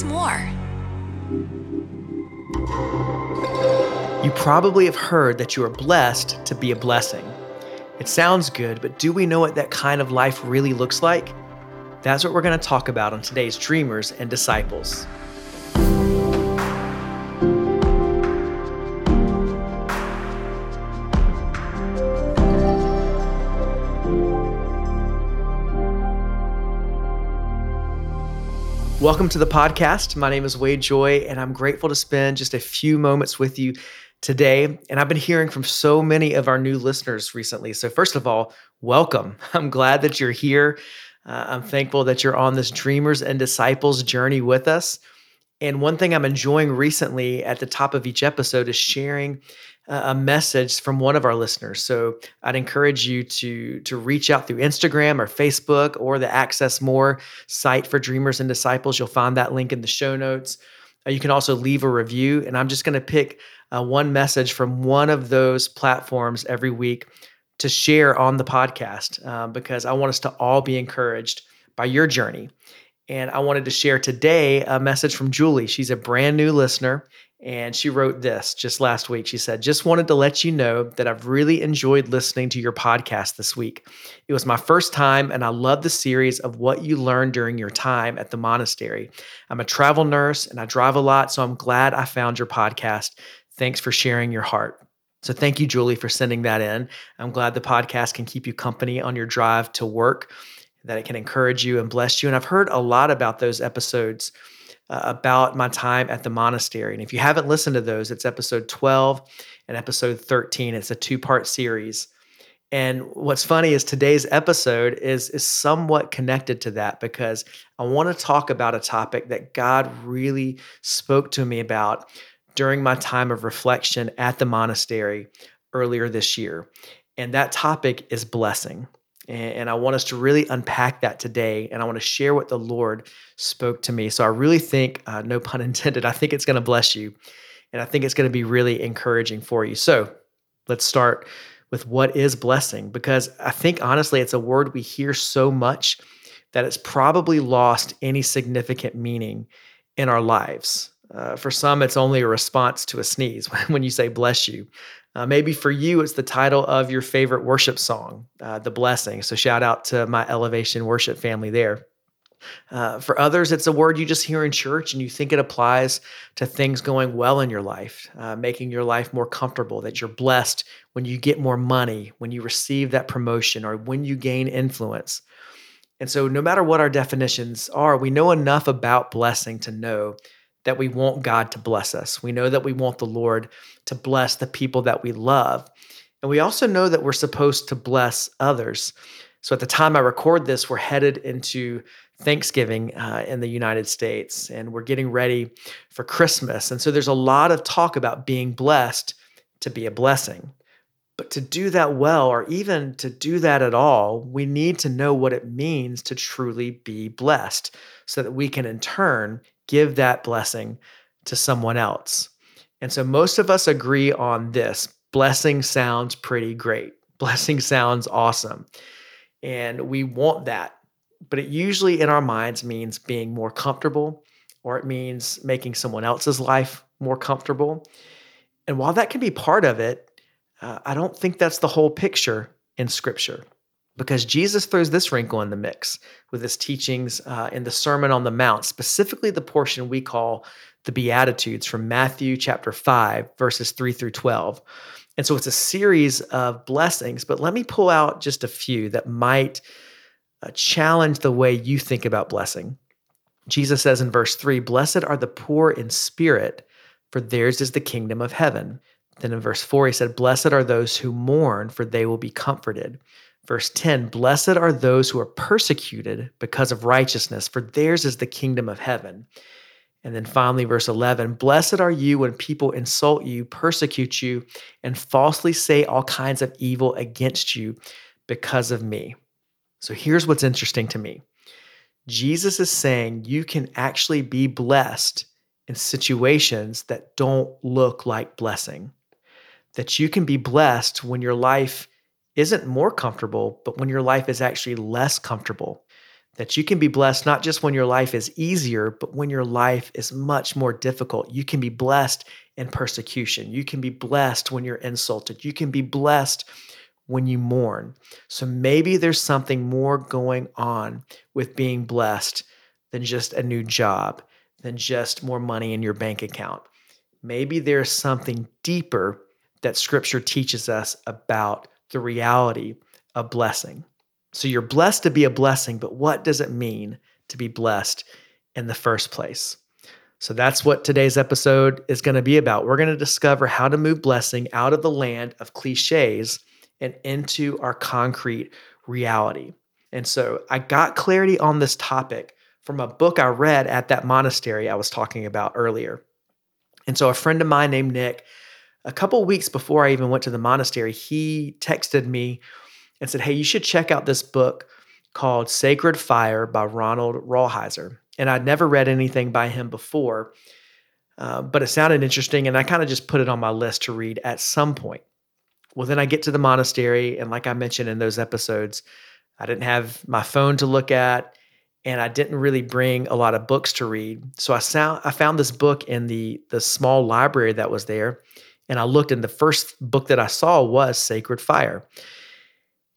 us more. You probably have heard that you are blessed to be a blessing. It sounds good, but do we know what that kind of life really looks like? That's what we're going to talk about on today's Dreamers and Disciples. Welcome to the podcast. My name is Wade Joye, and I'm grateful to spend just a few moments with you today. And I've been hearing from so many of our new listeners recently. So, first of all, welcome. I'm glad that you're here. Uh, I'm thankful that you're on this Dreamers and Disciples journey with us. And one thing I'm enjoying recently at the top of each episode is sharing a message from one of our listeners. So I'd encourage you to to reach out through Instagram or Facebook or the Access More site for Dreamers and Disciples. You'll find that link in the show notes. Uh, you can also leave a review, and I'm just going to pick uh, one message from one of those platforms every week to share on the podcast uh, because I want us to all be encouraged by your journey. And I wanted to share today a message from Julie. She's a brand new listener and she wrote this just last week. She said, Just wanted to let you know that I've really enjoyed listening to your podcast this week. It was my first time, and I love the series of what you learned during your time at the monastery. I'm a travel nurse and I drive a lot, so I'm glad I found your podcast. Thanks for sharing your heart. So, thank you, Julie, for sending that in. I'm glad the podcast can keep you company on your drive to work, that it can encourage you and bless you. And I've heard a lot about those episodes uh, about my time at the monastery. And if you haven't listened to those, it's episode 12 and episode 13. It's a two part series. And what's funny is today's episode is, is somewhat connected to that because I want to talk about a topic that God really spoke to me about during my time of reflection at the monastery earlier this year. And that topic is blessing. And I want us to really unpack that today. And I want to share what the Lord spoke to me. So I really think, uh, no pun intended, I think it's going to bless you. And I think it's going to be really encouraging for you. So let's start with what is blessing, because I think honestly, it's a word we hear so much that it's probably lost any significant meaning in our lives. Uh, for some, it's only a response to a sneeze when you say bless you. Uh, maybe for you, it's the title of your favorite worship song, uh, The Blessing. So shout out to my Elevation worship family there. Uh, for others, it's a word you just hear in church and you think it applies to things going well in your life, uh, making your life more comfortable, that you're blessed when you get more money, when you receive that promotion, or when you gain influence. And so, no matter what our definitions are, we know enough about blessing to know that we want God to bless us. We know that we want the Lord to bless the people that we love. And we also know that we're supposed to bless others. So at the time I record this, we're headed into Thanksgiving uh, in the United States and we're getting ready for Christmas. And so there's a lot of talk about being blessed to be a blessing. But to do that well, or even to do that at all, we need to know what it means to truly be blessed so that we can in turn give that blessing to someone else. And so most of us agree on this blessing sounds pretty great. Blessing sounds awesome. And we want that. But it usually in our minds means being more comfortable or it means making someone else's life more comfortable. And while that can be part of it, uh, I don't think that's the whole picture in Scripture because Jesus throws this wrinkle in the mix with his teachings uh, in the Sermon on the Mount, specifically the portion we call the Beatitudes from Matthew chapter 5, verses 3 through 12. And so it's a series of blessings, but let me pull out just a few that might uh, challenge the way you think about blessing. Jesus says in verse 3 Blessed are the poor in spirit, for theirs is the kingdom of heaven. Then in verse 4, he said, Blessed are those who mourn, for they will be comforted. Verse 10 Blessed are those who are persecuted because of righteousness, for theirs is the kingdom of heaven. And then finally, verse 11 Blessed are you when people insult you, persecute you, and falsely say all kinds of evil against you because of me. So here's what's interesting to me Jesus is saying you can actually be blessed in situations that don't look like blessing, that you can be blessed when your life isn't more comfortable, but when your life is actually less comfortable that you can be blessed not just when your life is easier, but when your life is much more difficult. You can be blessed in persecution. You can be blessed when you're insulted. You can be blessed when you mourn. So maybe there's something more going on with being blessed than just a new job, than just more money in your bank account. Maybe there's something deeper that scripture teaches us about the reality of blessing. So you're blessed to be a blessing, but what does it mean to be blessed in the first place? So that's what today's episode is going to be about. We're going to discover how to move blessing out of the land of cliches and into our concrete reality. And so I got clarity on this topic from a book I read at that monastery I was talking about earlier. And so a friend of mine named Nick, a couple weeks before I even went to the monastery, he texted me and said, Hey, you should check out this book called Sacred Fire by Ronald Rolheiser. And I'd never read anything by him before, uh, but it sounded interesting. And I kind of just put it on my list to read at some point. Well, then I get to the monastery. And like I mentioned in those episodes, I didn't have my phone to look at and I didn't really bring a lot of books to read. So I found I found this book in the the small library that was there, and I looked, and the first book that I saw was Sacred Fire.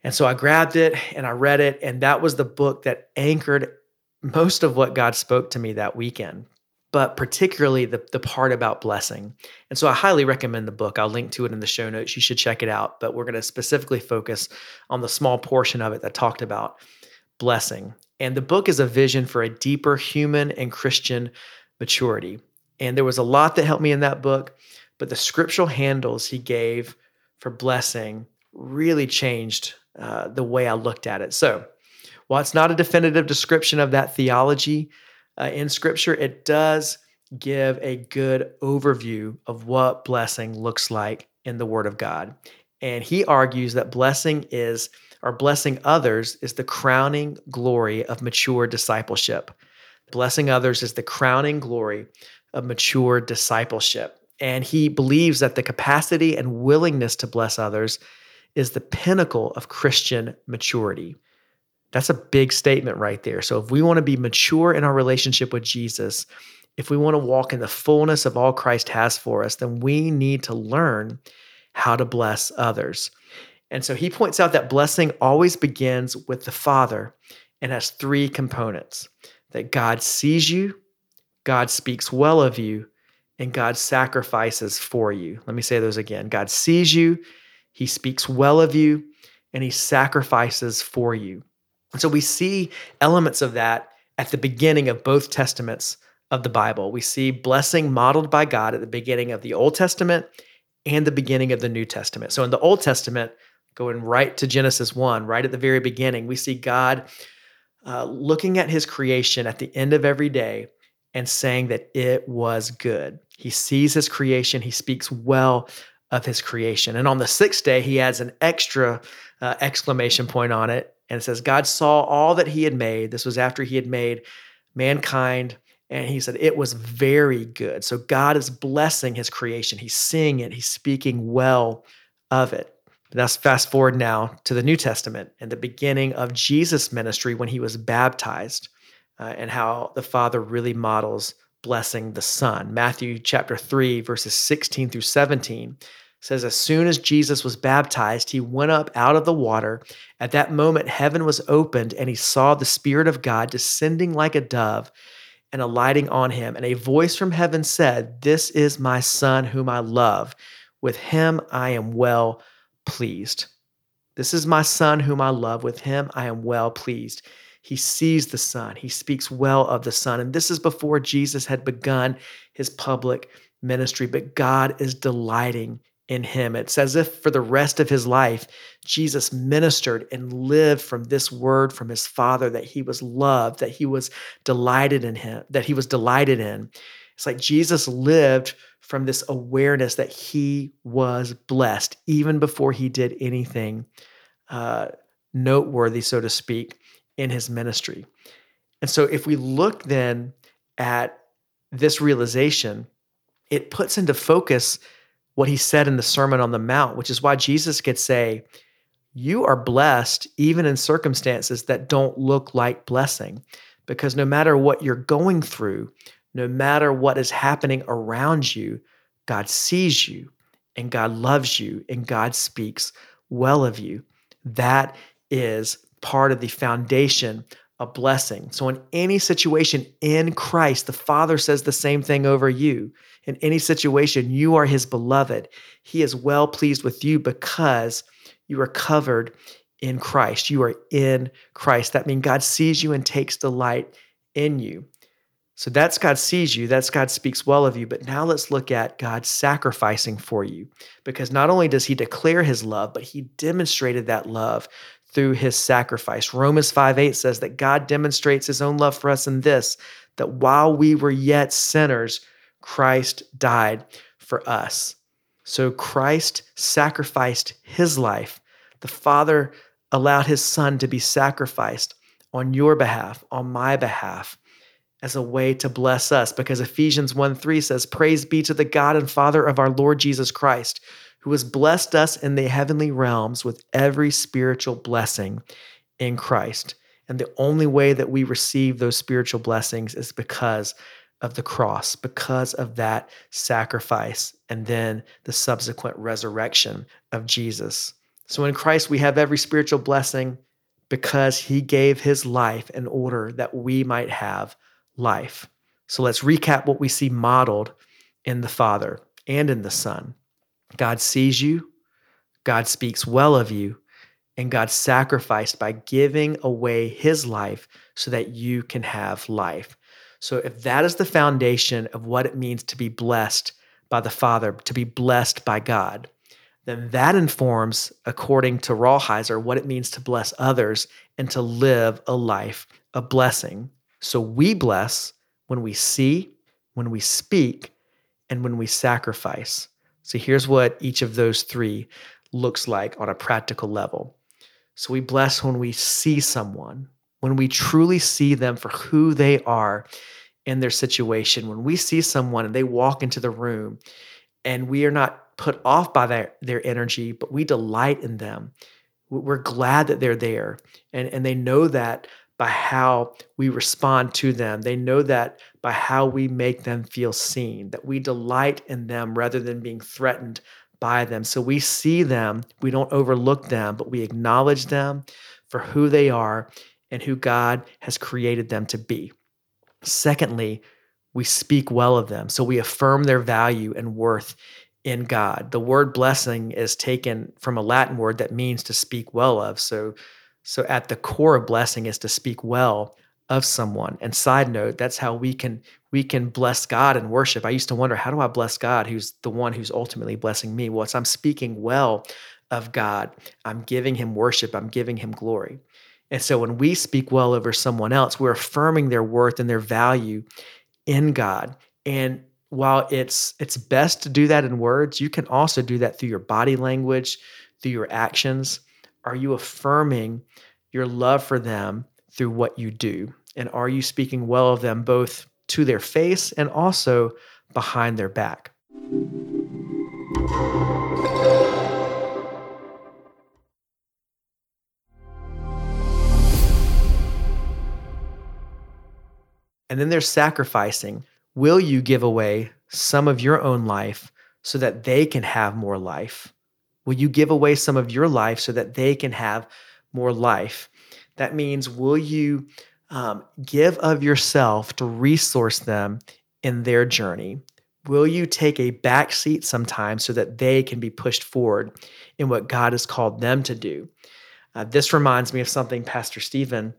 And so I grabbed it and I read it, and that was the book that anchored most of what God spoke to me that weekend, but particularly the, the part about blessing. And so I highly recommend the book. I'll link to it in the show notes. You should check it out. But we're going to specifically focus on the small portion of it that talked about blessing. And the book is a vision for a deeper human and Christian maturity. And there was a lot that helped me in that book, but the scriptural handles he gave for blessing really changed uh, the way I looked at it. So, while it's not a definitive description of that theology uh, in Scripture, it does give a good overview of what blessing looks like in the Word of God. And he argues that blessing is, or blessing others, is the crowning glory of mature discipleship. Blessing others is the crowning glory of mature discipleship. And he believes that the capacity and willingness to bless others is the pinnacle of Christian maturity. That's a big statement right there. So, if we want to be mature in our relationship with Jesus, if we want to walk in the fullness of all Christ has for us, then we need to learn how to bless others. And so he points out that blessing always begins with the Father and has three components that God sees you, God speaks well of you, and God sacrifices for you. Let me say those again God sees you, he speaks well of you, and he sacrifices for you. And so we see elements of that at the beginning of both testaments of the Bible. We see blessing modeled by God at the beginning of the Old Testament and the beginning of the New Testament. So in the Old Testament, going right to Genesis 1, right at the very beginning, we see God uh, looking at his creation at the end of every day and saying that it was good. He sees his creation, he speaks well of his creation. And on the sixth day, he adds an extra uh, exclamation point on it and it says, God saw all that he had made. This was after he had made mankind. And he said, it was very good. So God is blessing his creation. He's seeing it, he's speaking well of it. Let's fast forward now to the New Testament and the beginning of Jesus' ministry when he was baptized uh, and how the Father really models blessing the Son. Matthew chapter 3, verses 16 through 17 says, As soon as Jesus was baptized, he went up out of the water. At that moment, heaven was opened, and he saw the Spirit of God descending like a dove and alighting on him. And a voice from heaven said, This is my Son, whom I love. With him I am well pleased. This is my Son, whom I love. With him I am well pleased. He sees the Son, he speaks well of the Son. And this is before Jesus had begun his public ministry, but God is delighting in him. It's as if for the rest of his life, Jesus ministered and lived from this word from his father that he was loved, that he was delighted in him, that he was delighted in. It's like Jesus lived from this awareness that he was blessed even before he did anything uh, noteworthy, so to speak, in his ministry. And so if we look then at this realization, it puts into focus what he said in the Sermon on the Mount, which is why Jesus could say, you are blessed even in circumstances that don't look like blessing. Because no matter what you're going through, no matter what is happening around you, God sees you and God loves you and God speaks well of you. That is part of the foundation of blessing. So, in any situation in Christ, the Father says the same thing over you. In any situation, you are His beloved. He is well pleased with you because you are covered in Christ. You are in Christ. That means God sees you and takes delight in you. So that's God sees you, that's God speaks well of you. But now let's look at God sacrificing for you. Because not only does he declare his love, but he demonstrated that love through his sacrifice. Romans 5 8 says that God demonstrates his own love for us in this, that while we were yet sinners, Christ died for us. So Christ sacrificed his life. The Father allowed his Son to be sacrificed on your behalf, on my behalf, as a way to bless us. Because Ephesians 1 3 says, Praise be to the God and Father of our Lord Jesus Christ, who has blessed us in the heavenly realms with every spiritual blessing in Christ. And the only way that we receive those spiritual blessings is because of the cross because of that sacrifice and then the subsequent resurrection of Jesus. So in Christ, we have every spiritual blessing because he gave his life in order that we might have life. So let's recap what we see modeled in the Father and in the Son. God sees you, God speaks well of you, and God sacrificed by giving away his life so that you can have life. So, if that is the foundation of what it means to be blessed by the Father, to be blessed by God, then that informs, according to Rolheiser, what it means to bless others and to live a life of blessing. So, we bless when we see, when we speak, and when we sacrifice. So, here's what each of those three looks like on a practical level. So, we bless when we see someone, when we truly see them for who they are in their situation, when we see someone and they walk into the room and we are not put off by their, their energy, but we delight in them, we're glad that they're there. And, and they know that by how we respond to them. They know that by how we make them feel seen, that we delight in them rather than being threatened by them. So we see them, we don't overlook them, but we acknowledge them for who they are and who God has created them to be. Secondly, we speak well of them. So we affirm their value and worth in God. The word blessing is taken from a Latin word that means to speak well of. So so at the core of blessing is to speak well of someone. And side note, that's how we can we can bless God and worship. I used to wonder, how do I bless God who's the one who's ultimately blessing me? Well, it's I'm speaking well of God. I'm giving him worship. I'm giving him glory. And so when we speak well over someone else, we're affirming their worth and their value in God. And while it's it's best to do that in words, you can also do that through your body language, through your actions. Are you affirming your love for them through what you do? And are you speaking well of them both to their face and also behind their back? And then there's sacrificing. Will you give away some of your own life so that they can have more life? Will you give away some of your life so that they can have more life? That means, will you um, give of yourself to resource them in their journey? Will you take a back seat sometimes so that they can be pushed forward in what God has called them to do? Uh, this reminds me of something Pastor Stephen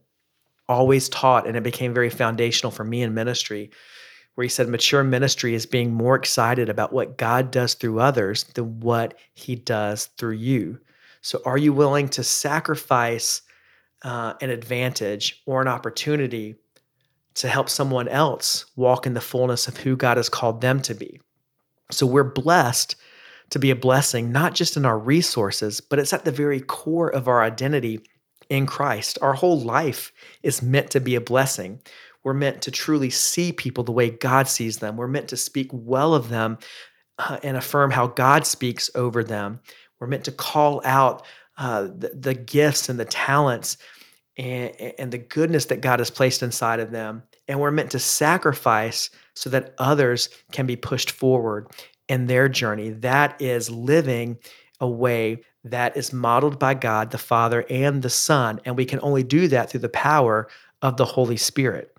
always taught, and it became very foundational for me in ministry, where he said mature ministry is being more excited about what God does through others than what he does through you. So, are you willing to sacrifice uh, an advantage or an opportunity to help someone else walk in the fullness of who God has called them to be? So, we're blessed to be a blessing, not just in our resources, but it's at the very core of our identity in Christ. Our whole life is meant to be a blessing. We're meant to truly see people the way God sees them. We're meant to speak well of them uh, and affirm how God speaks over them. We're meant to call out uh, the, the gifts and the talents and, and the goodness that God has placed inside of them. And we're meant to sacrifice so that others can be pushed forward in their journey. That is living a way that is modeled by God the Father and the Son. And we can only do that through the power of the Holy Spirit.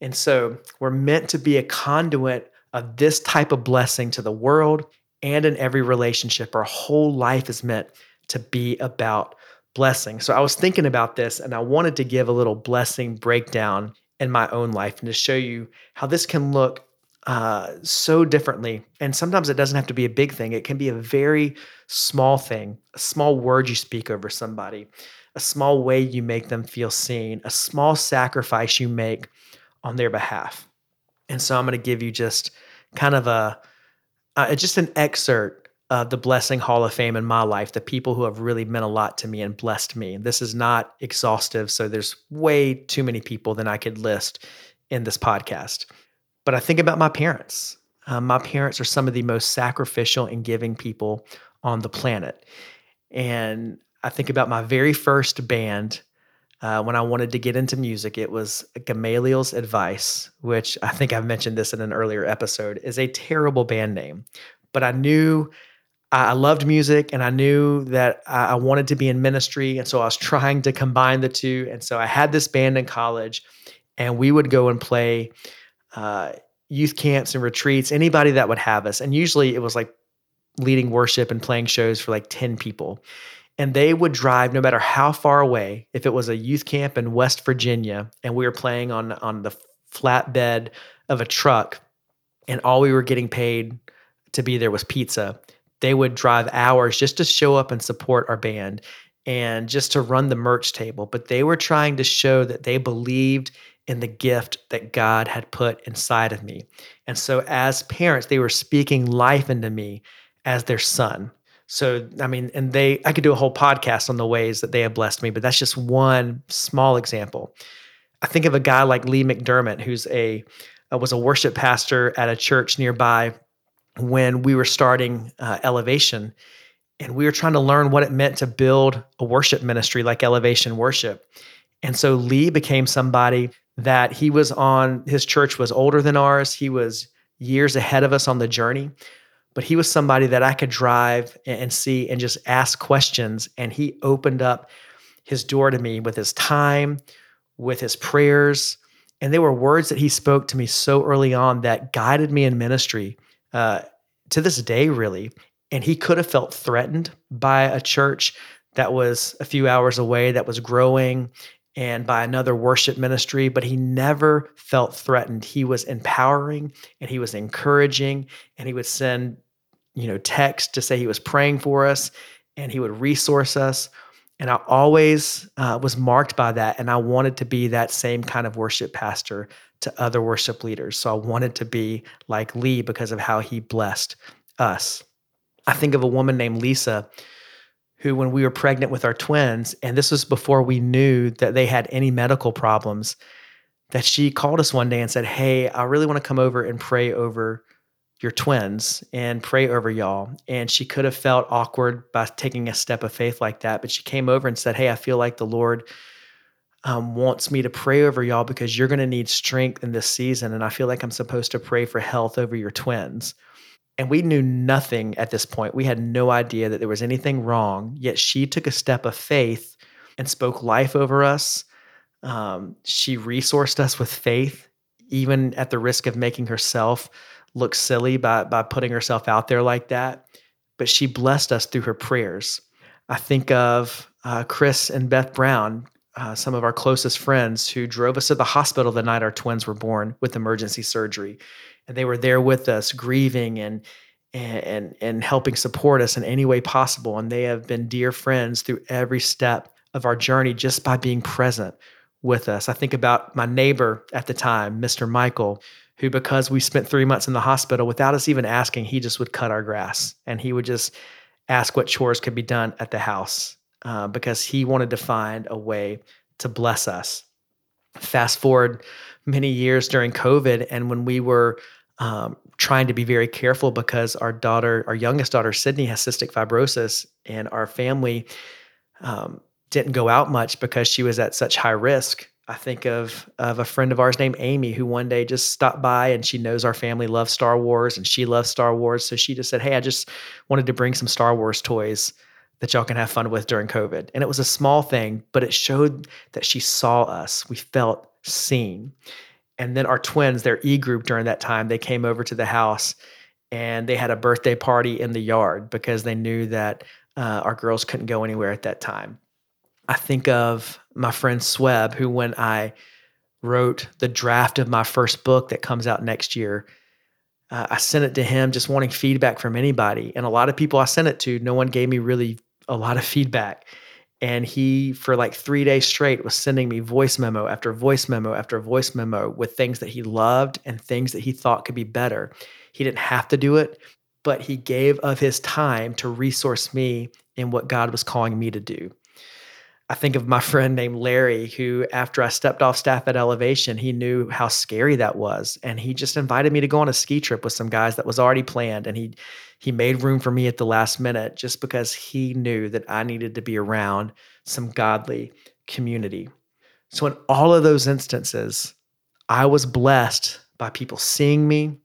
And so we're meant to be a conduit of this type of blessing to the world and in every relationship. Our whole life is meant to be about blessing. So I was thinking about this and I wanted to give a little blessing breakdown in my own life and to show you how this can look uh, so differently. And sometimes it doesn't have to be a big thing, it can be a very small thing, a small word you speak over somebody, a small way you make them feel seen, a small sacrifice you make on their behalf. And so I'm going to give you just kind of a, uh, just an excerpt of the Blessing Hall of Fame in my life, the people who have really meant a lot to me and blessed me. This is not exhaustive, so there's way too many people than I could list in this podcast. But I think about my parents. Uh, my parents are some of the most sacrificial and giving people on the planet. And I think about my very first band uh, when I wanted to get into music. It was Gamaliel's Advice, which I think I've mentioned this in an earlier episode, is a terrible band name. But I knew I loved music and I knew that I wanted to be in ministry. And so I was trying to combine the two. And so I had this band in college, and we would go and play uh, youth camps and retreats, anybody that would have us. And usually it was like leading worship and playing shows for like 10 people. And they would drive no matter how far away, if it was a youth camp in West Virginia and we were playing on, on the flatbed of a truck and all we were getting paid to be there was pizza, they would drive hours just to show up and support our band and just to run the merch table. But they were trying to show that they believed in the gift that God had put inside of me. And so, as parents, they were speaking life into me as their son. So, I mean, and they, I could do a whole podcast on the ways that they have blessed me, but that's just one small example. I think of a guy like Lee McDermott, who's a, uh, was a worship pastor at a church nearby when we were starting uh, Elevation. And we were trying to learn what it meant to build a worship ministry like Elevation Worship. And so Lee became somebody that he was on, his church was older than ours. He was years ahead of us on the journey, but he was somebody that I could drive and see and just ask questions. And he opened up his door to me with his time, with his prayers. And they were words that he spoke to me so early on that guided me in ministry uh, to this day, really. And he could have felt threatened by a church that was a few hours away, that was growing and by another worship ministry, but he never felt threatened. He was empowering and he was encouraging, and he would send, you know, text to say he was praying for us and he would resource us. And I always uh, was marked by that. And I wanted to be that same kind of worship pastor to other worship leaders. So I wanted to be like Lee because of how he blessed us. I think of a woman named Lisa who, when we were pregnant with our twins, and this was before we knew that they had any medical problems, that she called us one day and said, Hey, I really want to come over and pray over your twins and pray over y'all. And she could have felt awkward by taking a step of faith like that, but she came over and said, Hey, I feel like the Lord um, wants me to pray over y'all because you're going to need strength in this season. And I feel like I'm supposed to pray for health over your twins. And we knew nothing at this point. We had no idea that there was anything wrong. Yet she took a step of faith and spoke life over us. Um, she resourced us with faith, even at the risk of making herself look silly by, by putting herself out there like that. But she blessed us through her prayers. I think of uh, Chris and Beth Brown, uh, some of our closest friends who drove us to the hospital the night our twins were born with emergency surgery and they were there with us grieving and and and helping support us in any way possible and they have been dear friends through every step of our journey just by being present with us i think about my neighbor at the time mr michael who because we spent 3 months in the hospital without us even asking he just would cut our grass and he would just ask what chores could be done at the house uh, because he wanted to find a way to bless us fast forward many years during covid and when we were um, trying to be very careful because our daughter, our youngest daughter, Sydney, has cystic fibrosis, and our family um, didn't go out much because she was at such high risk. I think of of a friend of ours named Amy who one day just stopped by and she knows our family loves Star Wars and she loves Star Wars. So she just said, Hey, I just wanted to bring some Star Wars toys that y'all can have fun with during COVID. And it was a small thing, but it showed that she saw us. We felt seen. And then our twins, their e group during that time, they came over to the house and they had a birthday party in the yard because they knew that uh, our girls couldn't go anywhere at that time. I think of my friend Sweb, who, when I wrote the draft of my first book that comes out next year, uh, I sent it to him just wanting feedback from anybody. And a lot of people I sent it to, no one gave me really a lot of feedback. And he, for like three days straight, was sending me voice memo after voice memo after voice memo with things that he loved and things that he thought could be better. He didn't have to do it, but he gave of his time to resource me in what God was calling me to do. I think of my friend named Larry, who, after I stepped off staff at Elevation, he knew how scary that was. And he just invited me to go on a ski trip with some guys that was already planned. And he he made room for me at the last minute just because he knew that I needed to be around some godly community. So in all of those instances, I was blessed by people seeing me,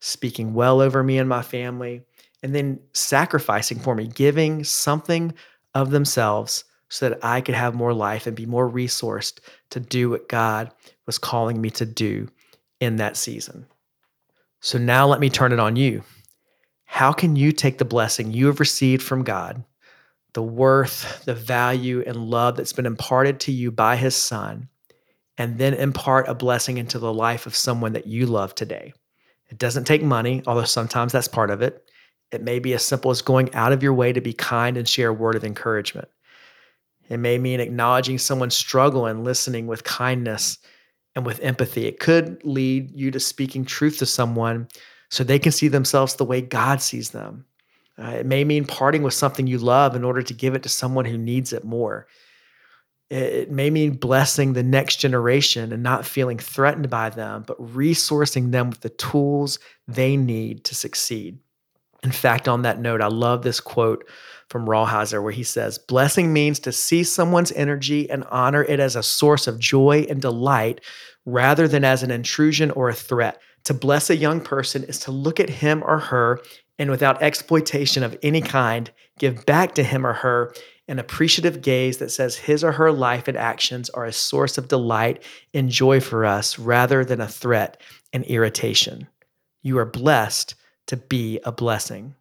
speaking well over me and my family, and then sacrificing for me, giving something of themselves so that I could have more life and be more resourced to do what God was calling me to do in that season. So now let me turn it on you. How can you take the blessing you have received from God, the worth, the value, and love that's been imparted to you by His Son, and then impart a blessing into the life of someone that you love today? It doesn't take money, although sometimes that's part of it. It may be as simple as going out of your way to be kind and share a word of encouragement. It may mean acknowledging someone's struggle and listening with kindness and with empathy. It could lead you to speaking truth to someone so they can see themselves the way God sees them. Uh, it may mean parting with something you love in order to give it to someone who needs it more. It, it may mean blessing the next generation and not feeling threatened by them, but resourcing them with the tools they need to succeed. In fact, on that note, I love this quote from Rolheiser where he says, Blessing means to see someone's energy and honor it as a source of joy and delight rather than as an intrusion or a threat. To bless a young person is to look at him or her and without exploitation of any kind, give back to him or her an appreciative gaze that says his or her life and actions are a source of delight and joy for us rather than a threat and irritation. You are blessed to be a blessing.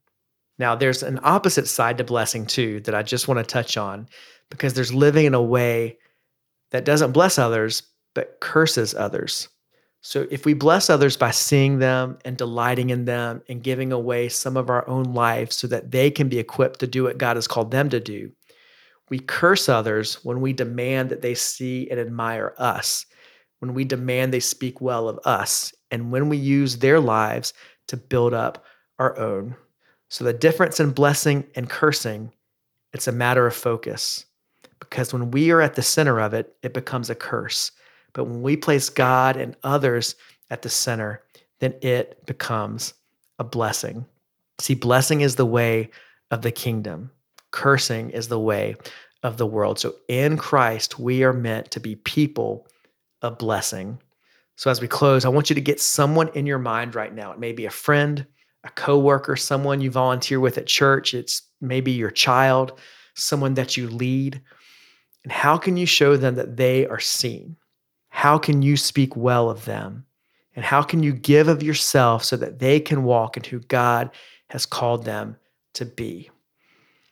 Now, there's an opposite side to blessing too that I just want to touch on because there's living in a way that doesn't bless others, but curses others. So, if we bless others by seeing them and delighting in them and giving away some of our own life so that they can be equipped to do what God has called them to do, we curse others when we demand that they see and admire us, when we demand they speak well of us, and when we use their lives to build up our own. So the difference in blessing and cursing, it's a matter of focus. Because when we are at the center of it, it becomes a curse. But when we place God and others at the center, then it becomes a blessing. See, blessing is the way of the kingdom, cursing is the way of the world. So in Christ, we are meant to be people of blessing. So as we close, I want you to get someone in your mind right now. It may be a friend, a coworker, someone you volunteer with at church, it's maybe your child, someone that you lead. And how can you show them that they are seen? How can you speak well of them? And how can you give of yourself so that they can walk into who God has called them to be?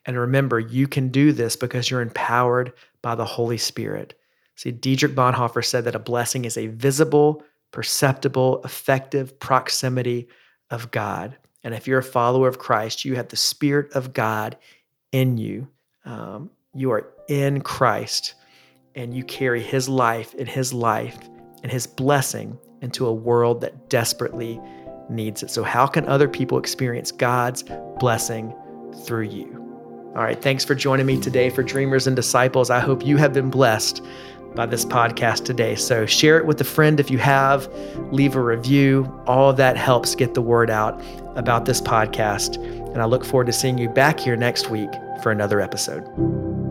And remember, you can do this because you're empowered by the Holy Spirit. See, Dietrich Bonhoeffer said that a blessing is a visible, perceptible, effective proximity of God. And if you're a follower of Christ, you have the Spirit of God in you. Um, you are in Christ and you carry His life and His life and His blessing into a world that desperately needs it. So, how can other people experience God's blessing through you? All right, thanks for joining me today for Dreamers and Disciples. I hope you have been blessed by this podcast today. So share it with a friend if you have, leave a review. All of that helps get the word out about this podcast. And I look forward to seeing you back here next week for another episode.